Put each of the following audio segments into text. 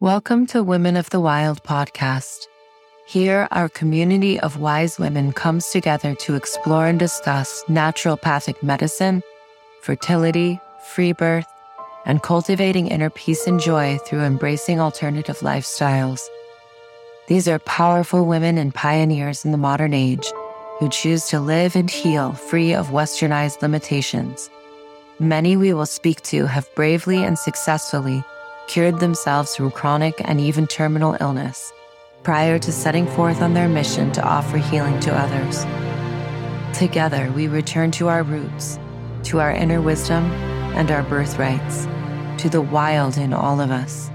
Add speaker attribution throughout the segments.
Speaker 1: Welcome to Women of the Wild podcast. Here, our community of wise women comes together to explore and discuss naturopathic medicine, fertility, free birth, and cultivating inner peace and joy through embracing alternative lifestyles. These are powerful women and pioneers in the modern age who choose to live and heal free of westernized limitations. Many we will speak to have bravely and successfully cured themselves from chronic and even terminal illness prior to setting forth on their mission to offer healing to others. Together, we return to our roots, to our inner wisdom and our birthrights, to the wild in all of us,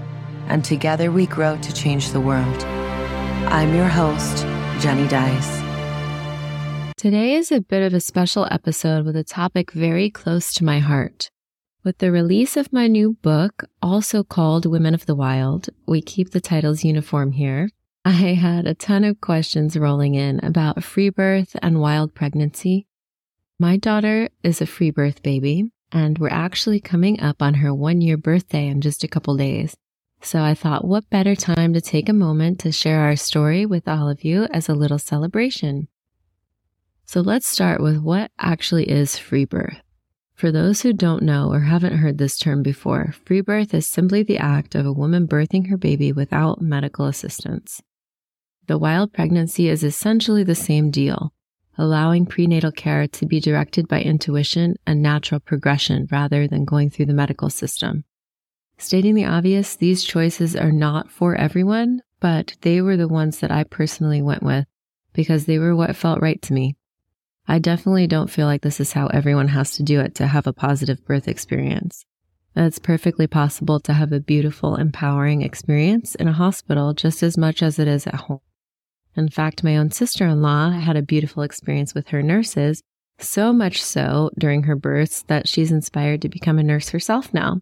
Speaker 1: and together we grow to change the world. I'm your host, Jenny Dice.
Speaker 2: Today is a bit of a special episode with a topic very close to my heart. With the release of my new book, also called Women of the Wild, we keep the titles uniform here. I had a ton of questions rolling in about free birth and wild pregnancy. My daughter is a free birth baby, and we're actually coming up on her one year birthday in just a couple days. So I thought, what better time to take a moment to share our story with all of you as a little celebration? So let's start with what actually is free birth. For those who don't know or haven't heard this term before, free birth is simply the act of a woman birthing her baby without medical assistance. The wild pregnancy is essentially the same deal, allowing prenatal care to be directed by intuition and natural progression rather than going through the medical system. Stating the obvious, these choices are not for everyone, but they were the ones that I personally went with because they were what felt right to me. I definitely don't feel like this is how everyone has to do it to have a positive birth experience. It's perfectly possible to have a beautiful, empowering experience in a hospital just as much as it is at home. In fact, my own sister in law had a beautiful experience with her nurses, so much so during her births that she's inspired to become a nurse herself now.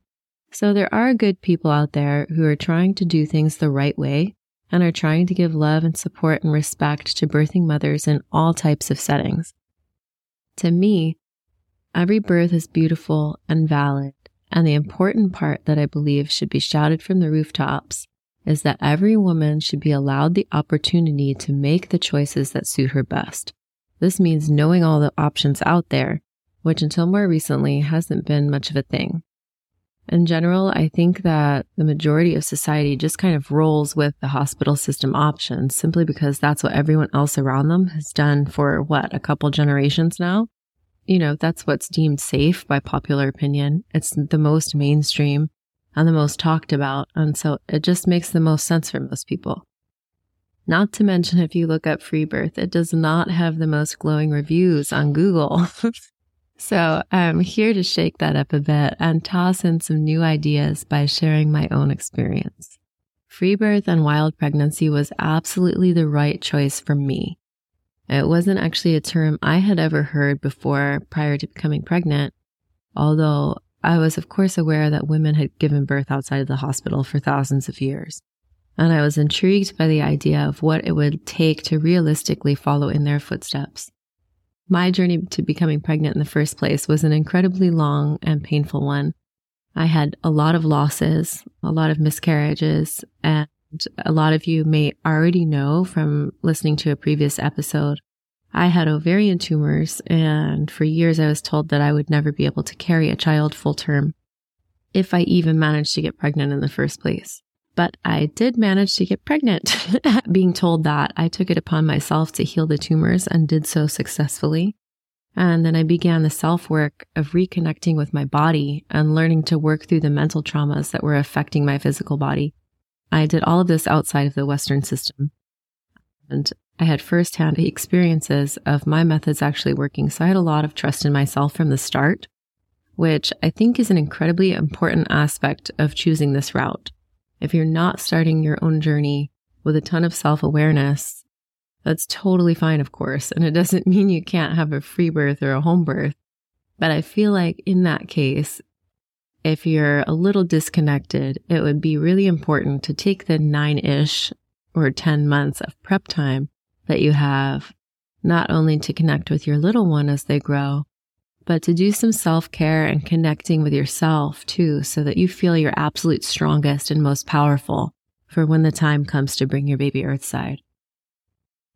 Speaker 2: So there are good people out there who are trying to do things the right way and are trying to give love and support and respect to birthing mothers in all types of settings. To me, every birth is beautiful and valid. And the important part that I believe should be shouted from the rooftops is that every woman should be allowed the opportunity to make the choices that suit her best. This means knowing all the options out there, which until more recently hasn't been much of a thing. In general, I think that the majority of society just kind of rolls with the hospital system options simply because that's what everyone else around them has done for what, a couple generations now? You know, that's what's deemed safe by popular opinion. It's the most mainstream and the most talked about. And so it just makes the most sense for most people. Not to mention, if you look up free birth, it does not have the most glowing reviews on Google. So I'm here to shake that up a bit and toss in some new ideas by sharing my own experience. Free birth and wild pregnancy was absolutely the right choice for me. It wasn't actually a term I had ever heard before prior to becoming pregnant, although I was, of course, aware that women had given birth outside of the hospital for thousands of years. And I was intrigued by the idea of what it would take to realistically follow in their footsteps. My journey to becoming pregnant in the first place was an incredibly long and painful one. I had a lot of losses, a lot of miscarriages, and a lot of you may already know from listening to a previous episode. I had ovarian tumors, and for years I was told that I would never be able to carry a child full term if I even managed to get pregnant in the first place. But I did manage to get pregnant. Being told that, I took it upon myself to heal the tumors and did so successfully. And then I began the self work of reconnecting with my body and learning to work through the mental traumas that were affecting my physical body. I did all of this outside of the Western system. And I had firsthand experiences of my methods actually working. So I had a lot of trust in myself from the start, which I think is an incredibly important aspect of choosing this route. If you're not starting your own journey with a ton of self awareness, that's totally fine, of course. And it doesn't mean you can't have a free birth or a home birth. But I feel like in that case, if you're a little disconnected, it would be really important to take the nine ish or 10 months of prep time that you have, not only to connect with your little one as they grow, but to do some self care and connecting with yourself too, so that you feel your absolute strongest and most powerful for when the time comes to bring your baby earthside.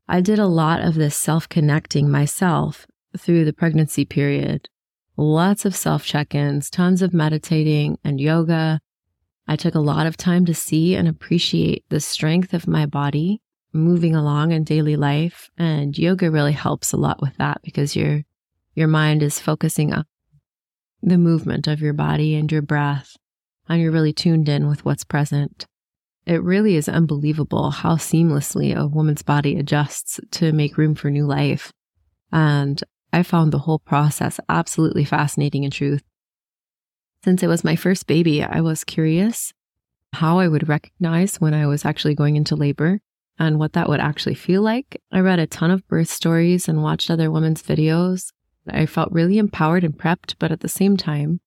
Speaker 2: I did a lot of this self connecting myself through the pregnancy period. Lots of self check ins, tons of meditating and yoga. I took a lot of time to see and appreciate the strength of my body moving along in daily life. And yoga really helps a lot with that because your, your mind is focusing on the movement of your body and your breath, and you're really tuned in with what's present. It really is unbelievable how seamlessly a woman's body adjusts to make room for new life. And I found the whole process absolutely fascinating in truth. Since it was my first baby, I was curious how I would recognize when I was actually going into labor and what that would actually feel like. I read a ton of birth stories and watched other women's videos. I felt really empowered and prepped, but at the same time,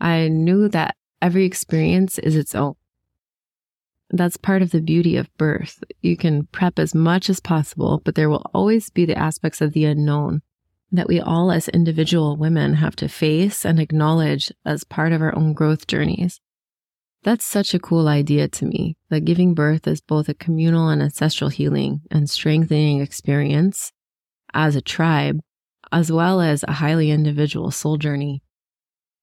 Speaker 2: I knew that every experience is its own. That's part of the beauty of birth. You can prep as much as possible, but there will always be the aspects of the unknown that we all as individual women have to face and acknowledge as part of our own growth journeys. That's such a cool idea to me that giving birth is both a communal and ancestral healing and strengthening experience as a tribe, as well as a highly individual soul journey.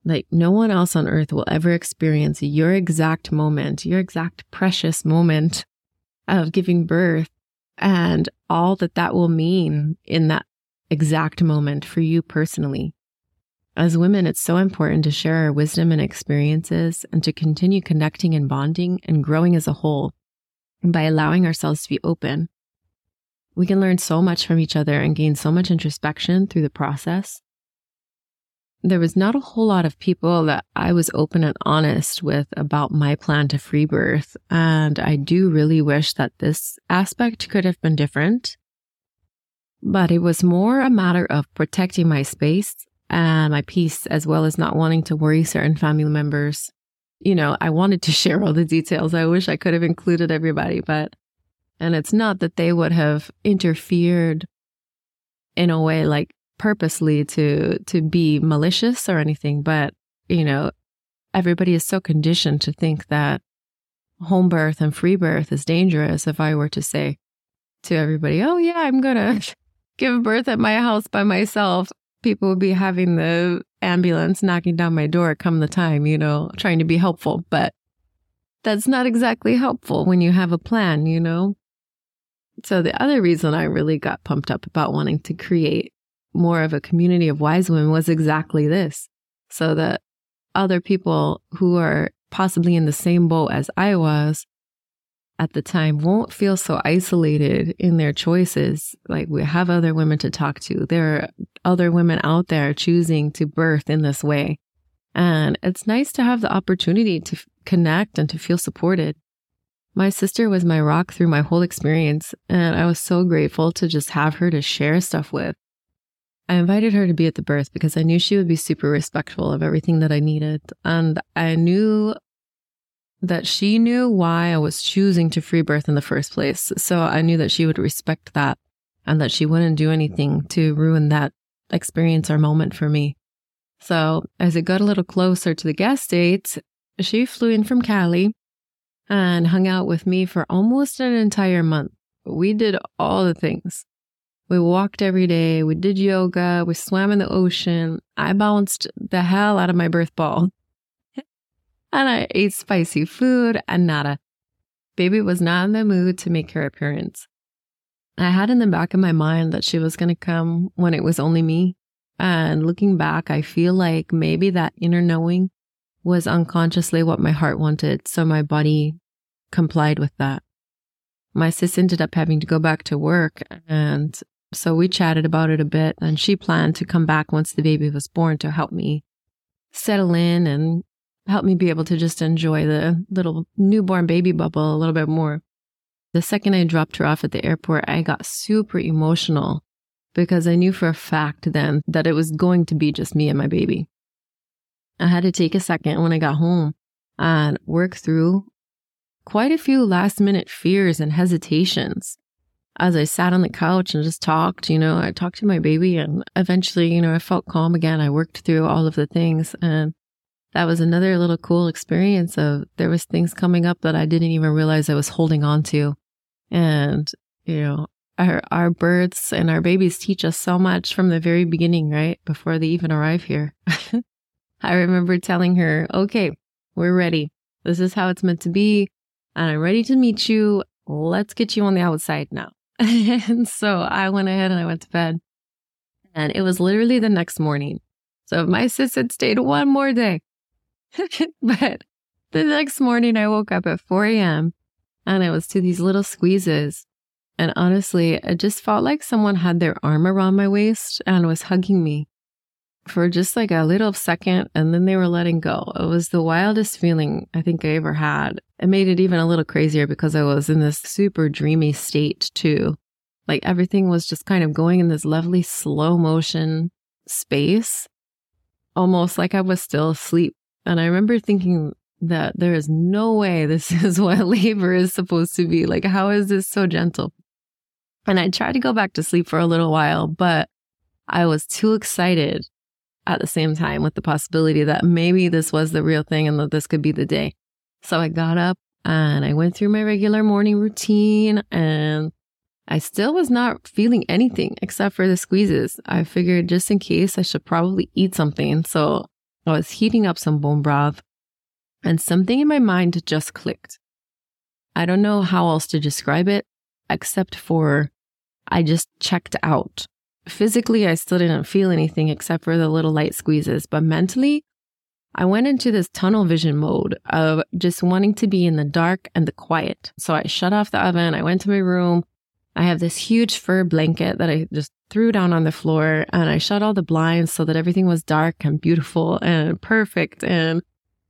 Speaker 2: Like no one else on earth will ever experience your exact moment, your exact precious moment of giving birth and all that that will mean in that exact moment for you personally. As women, it's so important to share our wisdom and experiences and to continue connecting and bonding and growing as a whole by allowing ourselves to be open. We can learn so much from each other and gain so much introspection through the process there was not a whole lot of people that I was open and honest with about my plan to free birth. And I do really wish that this aspect could have been different. But it was more a matter of protecting my space and my peace, as well as not wanting to worry certain family members. You know, I wanted to share all the details. I wish I could have included everybody, but, and it's not that they would have interfered in a way like purposely to to be malicious or anything, but you know, everybody is so conditioned to think that home birth and free birth is dangerous. If I were to say to everybody, "Oh yeah, I'm gonna give birth at my house by myself," people would be having the ambulance knocking down my door come the time, you know, trying to be helpful, but that's not exactly helpful when you have a plan, you know. So the other reason I really got pumped up about wanting to create more of a community of wise women was exactly this. So that other people who are possibly in the same boat as I was at the time won't feel so isolated in their choices. Like we have other women to talk to. There are other women out there choosing to birth in this way. And it's nice to have the opportunity to connect and to feel supported. My sister was my rock through my whole experience, and I was so grateful to just have her to share stuff with. I invited her to be at the birth because I knew she would be super respectful of everything that I needed. And I knew that she knew why I was choosing to free birth in the first place. So I knew that she would respect that and that she wouldn't do anything to ruin that experience or moment for me. So as it got a little closer to the guest date, she flew in from Cali and hung out with me for almost an entire month. We did all the things. We walked every day. We did yoga. We swam in the ocean. I bounced the hell out of my birth ball. and I ate spicy food and nada. Baby was not in the mood to make her appearance. I had in the back of my mind that she was going to come when it was only me. And looking back, I feel like maybe that inner knowing was unconsciously what my heart wanted. So my body complied with that. My sis ended up having to go back to work and so we chatted about it a bit, and she planned to come back once the baby was born to help me settle in and help me be able to just enjoy the little newborn baby bubble a little bit more. The second I dropped her off at the airport, I got super emotional because I knew for a fact then that it was going to be just me and my baby. I had to take a second when I got home and work through quite a few last minute fears and hesitations as I sat on the couch and just talked, you know, I talked to my baby and eventually, you know, I felt calm again. I worked through all of the things and that was another little cool experience of there was things coming up that I didn't even realize I was holding on to. And, you know, our, our births and our babies teach us so much from the very beginning, right? Before they even arrive here. I remember telling her, okay, we're ready. This is how it's meant to be. And I'm ready to meet you. Let's get you on the outside now. and so I went ahead and I went to bed. And it was literally the next morning. So my sis had stayed one more day. but the next morning I woke up at 4 a.m. and it was to these little squeezes and honestly, it just felt like someone had their arm around my waist and was hugging me for just like a little second and then they were letting go. It was the wildest feeling I think I ever had. It made it even a little crazier because I was in this super dreamy state too. Like everything was just kind of going in this lovely slow motion space, almost like I was still asleep. And I remember thinking that there is no way this is what labor is supposed to be. Like, how is this so gentle? And I tried to go back to sleep for a little while, but I was too excited at the same time with the possibility that maybe this was the real thing and that this could be the day. So I got up and I went through my regular morning routine and I still was not feeling anything except for the squeezes. I figured just in case I should probably eat something. So I was heating up some bone broth and something in my mind just clicked. I don't know how else to describe it except for I just checked out. Physically, I still didn't feel anything except for the little light squeezes, but mentally, I went into this tunnel vision mode of just wanting to be in the dark and the quiet. So I shut off the oven. I went to my room. I have this huge fur blanket that I just threw down on the floor and I shut all the blinds so that everything was dark and beautiful and perfect. And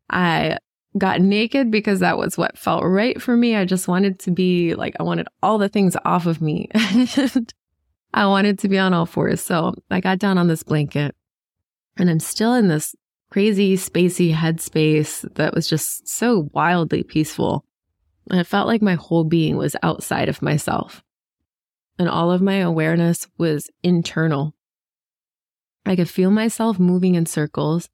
Speaker 2: I got naked because that was what felt right for me. I just wanted to be like, I wanted all the things off of me. I wanted to be on all fours. So I got down on this blanket and I'm still in this crazy, spacey headspace that was just so wildly peaceful. And it felt like my whole being was outside of myself. And all of my awareness was internal. I could feel myself moving in circles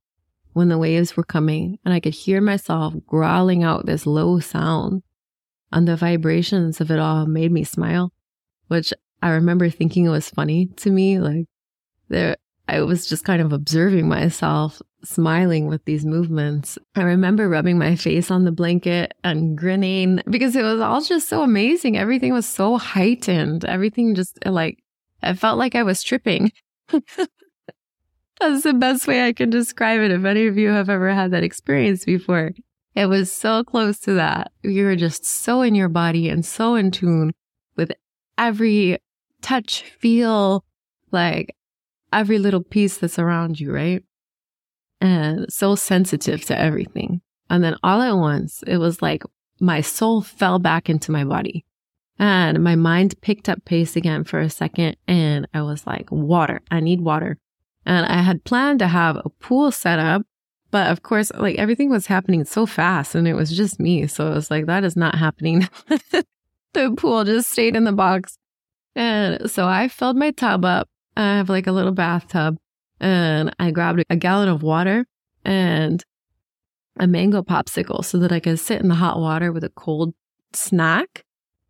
Speaker 2: when the waves were coming, and I could hear myself growling out this low sound. And the vibrations of it all made me smile, which I remember thinking it was funny to me. Like there, I was just kind of observing myself smiling with these movements. I remember rubbing my face on the blanket and grinning because it was all just so amazing. Everything was so heightened. Everything just like, I felt like I was tripping. That's the best way I can describe it. If any of you have ever had that experience before, it was so close to that. You were just so in your body and so in tune with every touch, feel, like every little piece that's around you, right? And so sensitive to everything. And then all at once, it was like my soul fell back into my body. And my mind picked up pace again for a second. And I was like, water. I need water. And I had planned to have a pool set up, but of course, like everything was happening so fast and it was just me. So it was like, that is not happening. the pool just stayed in the box. And so I filled my tub up. I have like a little bathtub and I grabbed a gallon of water and a mango popsicle so that I could sit in the hot water with a cold snack.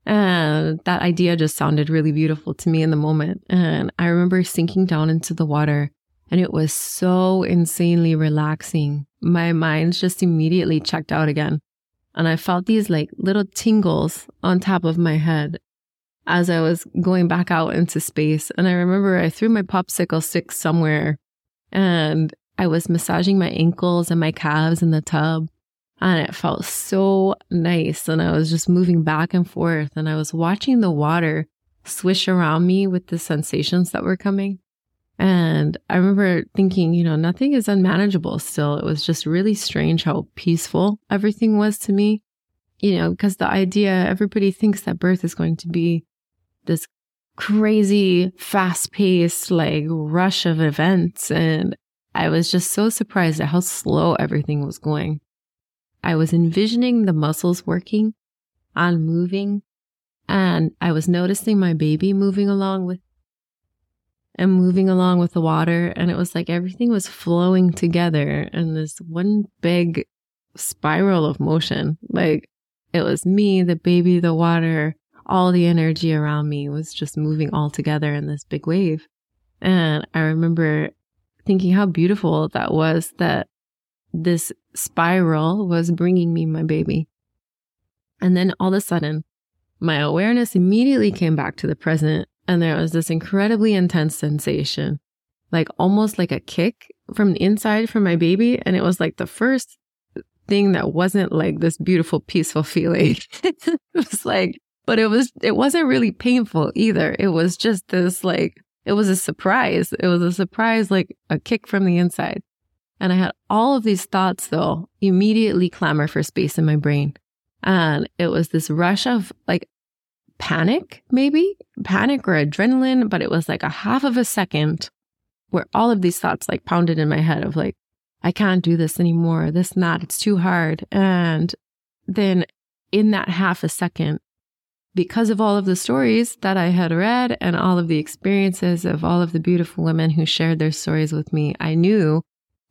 Speaker 2: And that idea just sounded really beautiful to me in the moment. And I remember sinking down into the water and it was so insanely relaxing. My mind just immediately checked out again. And I felt these like little tingles on top of my head as I was going back out into space. And I remember I threw my popsicle stick somewhere and I was massaging my ankles and my calves in the tub. And it felt so nice. And I was just moving back and forth and I was watching the water swish around me with the sensations that were coming. And I remember thinking, you know, nothing is unmanageable still. It was just really strange how peaceful everything was to me, you know, because the idea everybody thinks that birth is going to be this crazy, fast paced, like rush of events. And I was just so surprised at how slow everything was going. I was envisioning the muscles working and moving, and I was noticing my baby moving along with and moving along with the water. And it was like everything was flowing together in this one big spiral of motion. Like it was me, the baby, the water, all the energy around me was just moving all together in this big wave. And I remember thinking how beautiful that was that this spiral was bringing me my baby. And then all of a sudden, my awareness immediately came back to the present and there was this incredibly intense sensation, like almost like a kick from the inside from my baby. And it was like the first thing that wasn't like this beautiful, peaceful feeling. it was like, but it was, it wasn't really painful either. It was just this like, it was a surprise. It was a surprise, like a kick from the inside. And I had all of these thoughts though immediately clamor for space in my brain. And it was this rush of like panic, maybe panic or adrenaline, but it was like a half of a second where all of these thoughts like pounded in my head of like, I can't do this anymore. This not, it's too hard. And then in that half a second, because of all of the stories that I had read and all of the experiences of all of the beautiful women who shared their stories with me, I knew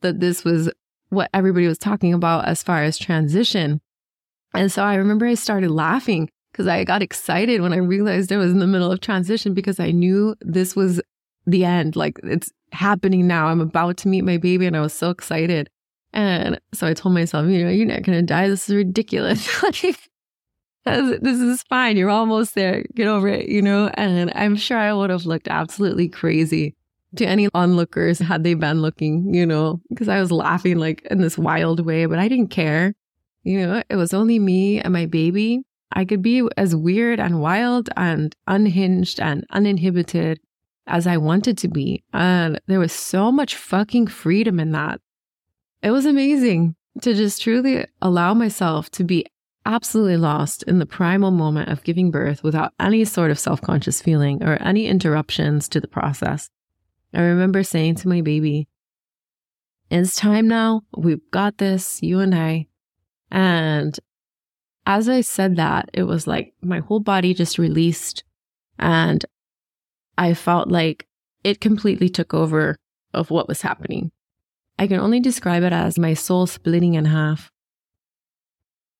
Speaker 2: that this was what everybody was talking about as far as transition. And so I remember I started laughing because I got excited when I realized I was in the middle of transition because I knew this was the end. Like it's happening now. I'm about to meet my baby and I was so excited. And so I told myself, you know, you're not going to die. This is ridiculous. this is fine. You're almost there. Get over it, you know? And I'm sure I would have looked absolutely crazy to any onlookers had they been looking, you know, because I was laughing like in this wild way, but I didn't care. You know, it was only me and my baby. I could be as weird and wild and unhinged and uninhibited as I wanted to be. And there was so much fucking freedom in that. It was amazing to just truly allow myself to be absolutely lost in the primal moment of giving birth without any sort of self conscious feeling or any interruptions to the process. I remember saying to my baby, It's time now. We've got this, you and I. And as I said that, it was like my whole body just released and I felt like it completely took over of what was happening. I can only describe it as my soul splitting in half.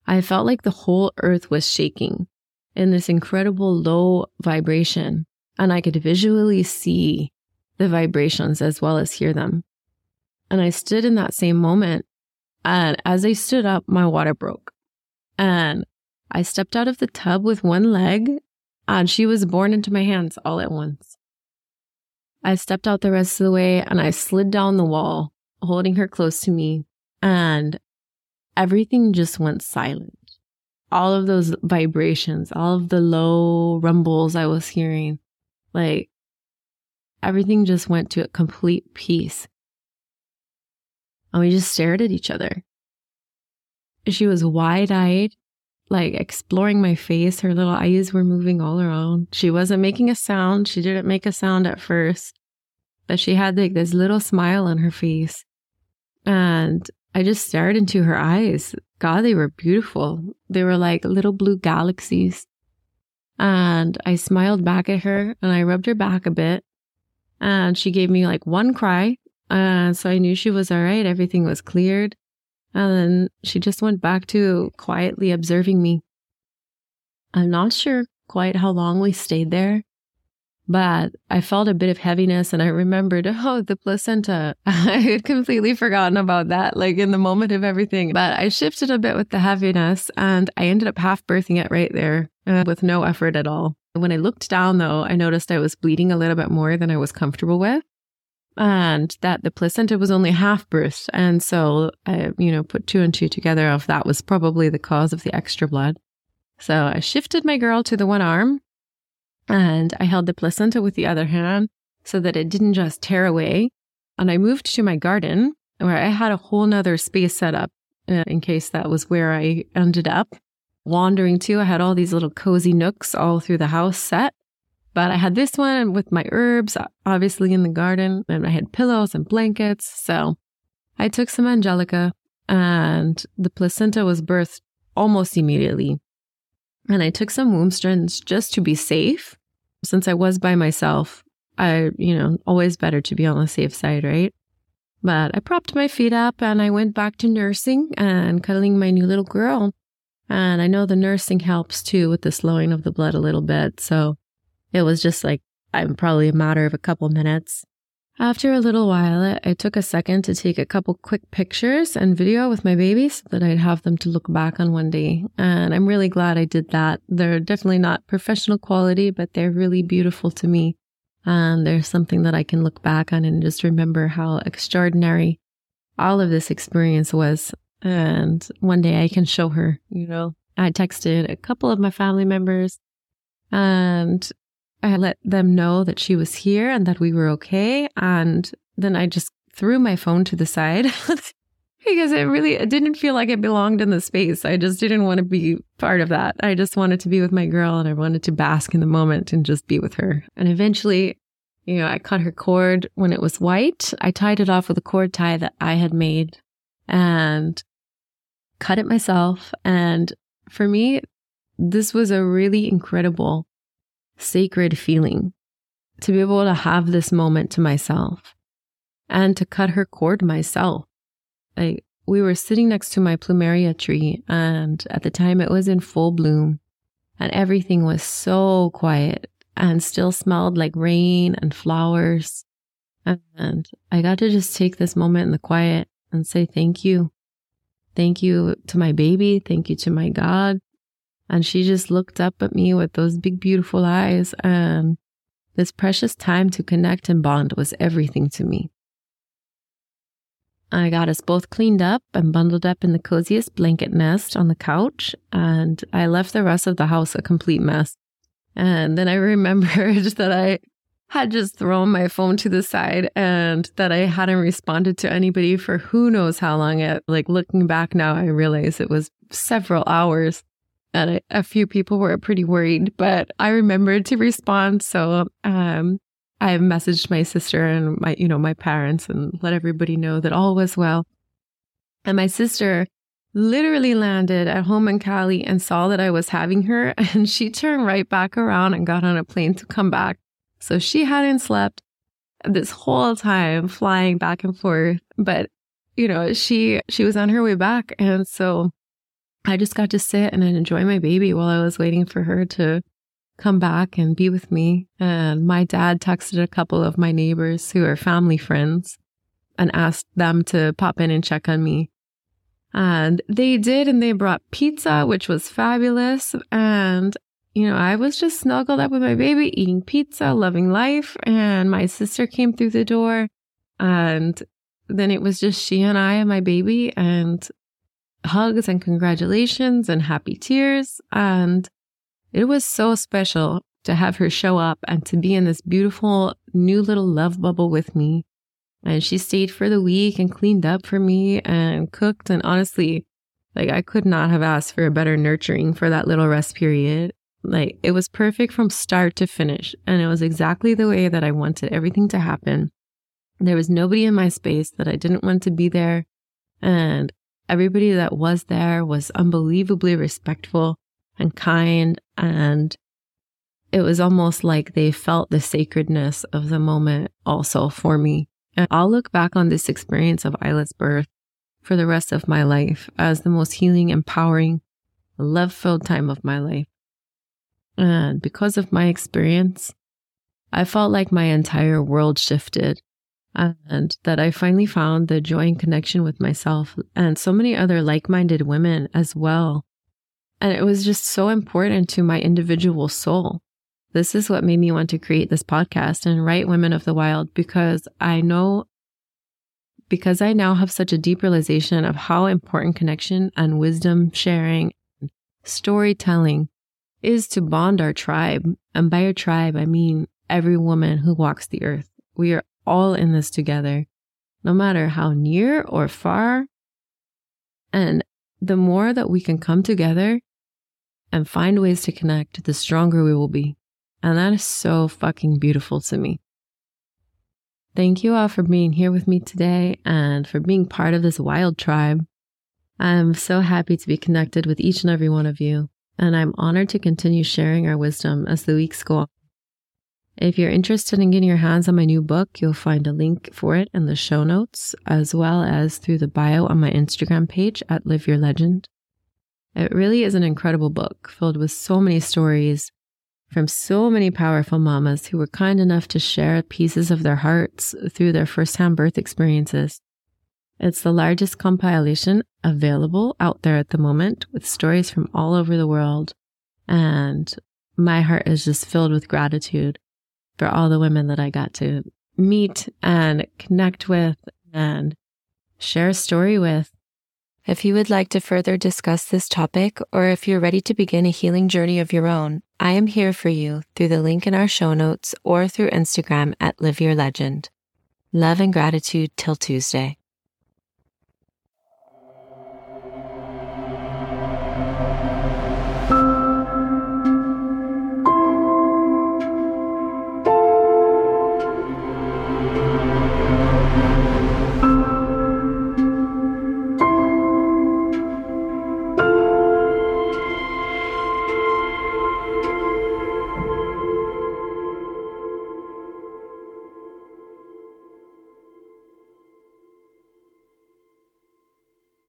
Speaker 2: I felt like the whole earth was shaking in this incredible low vibration, and I could visually see the vibrations as well as hear them. And I stood in that same moment, and as I stood up, my water broke. And I stepped out of the tub with one leg, and she was born into my hands all at once. I stepped out the rest of the way and I slid down the wall, holding her close to me, and everything just went silent. All of those vibrations, all of the low rumbles I was hearing, like everything just went to a complete peace. And we just stared at each other. She was wide eyed, like exploring my face. Her little eyes were moving all around. She wasn't making a sound. She didn't make a sound at first, but she had like this little smile on her face. And I just stared into her eyes. God, they were beautiful. They were like little blue galaxies. And I smiled back at her and I rubbed her back a bit. And she gave me like one cry. And so I knew she was all right. Everything was cleared. And then she just went back to quietly observing me. I'm not sure quite how long we stayed there, but I felt a bit of heaviness and I remembered, oh, the placenta. I had completely forgotten about that, like in the moment of everything. But I shifted a bit with the heaviness and I ended up half birthing it right there uh, with no effort at all. When I looked down, though, I noticed I was bleeding a little bit more than I was comfortable with and that the placenta was only half birthed. And so I, you know, put two and two together of that was probably the cause of the extra blood. So I shifted my girl to the one arm and I held the placenta with the other hand so that it didn't just tear away. And I moved to my garden where I had a whole nother space set up uh, in case that was where I ended up wandering to. I had all these little cozy nooks all through the house set. But I had this one with my herbs, obviously in the garden, and I had pillows and blankets. So I took some Angelica and the placenta was birthed almost immediately. And I took some womb just to be safe since I was by myself I, you know, always better to be on the safe side, right? But I propped my feet up and I went back to nursing and cuddling my new little girl. And I know the nursing helps too with the slowing of the blood a little bit. So it was just like, I'm probably a matter of a couple minutes. After a little while, I took a second to take a couple quick pictures and video with my babies so that I'd have them to look back on one day. And I'm really glad I did that. They're definitely not professional quality, but they're really beautiful to me. And there's something that I can look back on and just remember how extraordinary all of this experience was. And one day I can show her, you know, I texted a couple of my family members and I let them know that she was here and that we were okay. And then I just threw my phone to the side because it really it didn't feel like it belonged in the space. I just didn't want to be part of that. I just wanted to be with my girl and I wanted to bask in the moment and just be with her. And eventually, you know, I cut her cord when it was white. I tied it off with a cord tie that I had made and cut it myself. And for me, this was a really incredible, sacred feeling to be able to have this moment to myself and to cut her cord myself like we were sitting next to my plumeria tree and at the time it was in full bloom and everything was so quiet and still smelled like rain and flowers. And I got to just take this moment in the quiet and say thank you. Thank you to my baby. Thank you to my God. And she just looked up at me with those big, beautiful eyes. And this precious time to connect and bond was everything to me. I got us both cleaned up and bundled up in the coziest blanket nest on the couch, and I left the rest of the house a complete mess. And then I remembered that I had just thrown my phone to the side and that I hadn't responded to anybody for who knows how long. It, like looking back now, I realize it was several hours. And a few people were pretty worried, but I remembered to respond. So um, I messaged my sister and my, you know, my parents and let everybody know that all was well. And my sister literally landed at home in Cali and saw that I was having her and she turned right back around and got on a plane to come back. So she hadn't slept this whole time flying back and forth, but you know, she she was on her way back and so I just got to sit and enjoy my baby while I was waiting for her to come back and be with me. And my dad texted a couple of my neighbors who are family friends and asked them to pop in and check on me. And they did, and they brought pizza, which was fabulous. And, you know, I was just snuggled up with my baby, eating pizza, loving life. And my sister came through the door. And then it was just she and I and my baby, and hugs and congratulations and happy tears. And it was so special to have her show up and to be in this beautiful new little love bubble with me. And she stayed for the week and cleaned up for me and cooked. And honestly, like I could not have asked for a better nurturing for that little rest period. Like it was perfect from start to finish. And it was exactly the way that I wanted everything to happen. There was nobody in my space that I didn't want to be there. And everybody that was there was unbelievably respectful and kind. And it was almost like they felt the sacredness of the moment also for me. And I'll look back on this experience of Isla's birth for the rest of my life as the most healing, empowering, love filled time of my life. And because of my experience, I felt like my entire world shifted and that I finally found the joy and connection with myself and so many other like minded women as well and it was just so important to my individual soul. This is what made me want to create this podcast and write Women of the Wild because I know, because I now have such a deep realization of how important connection and wisdom sharing, and storytelling is to bond our tribe. And by our tribe, I mean every woman who walks the earth. We are all in this together, no matter how near or far. And the more that we can come together and find ways to connect, the stronger we will be. And that is so fucking beautiful to me. Thank you all for being here with me today and for being part of this wild tribe. I'm so happy to be connected with each and every one of you, and I'm honored to continue sharing our wisdom as the weeks go on. If you're interested in getting your hands on my new book, you'll find a link for it in the show notes, as well as through the bio on my Instagram page at Live Your Legend. It really is an incredible book filled with so many stories from so many powerful mamas who were kind enough to share pieces of their hearts through their firsthand birth experiences. It's the largest compilation available out there at the moment with stories from all over the world. And my heart is just filled with gratitude for all the women that I got to meet and connect with and share a story with.
Speaker 1: If you would like to further discuss this topic, or if you're ready to begin a healing journey of your own, I am here for you through the link in our show notes or through Instagram at Live Your Legend. Love and gratitude till Tuesday.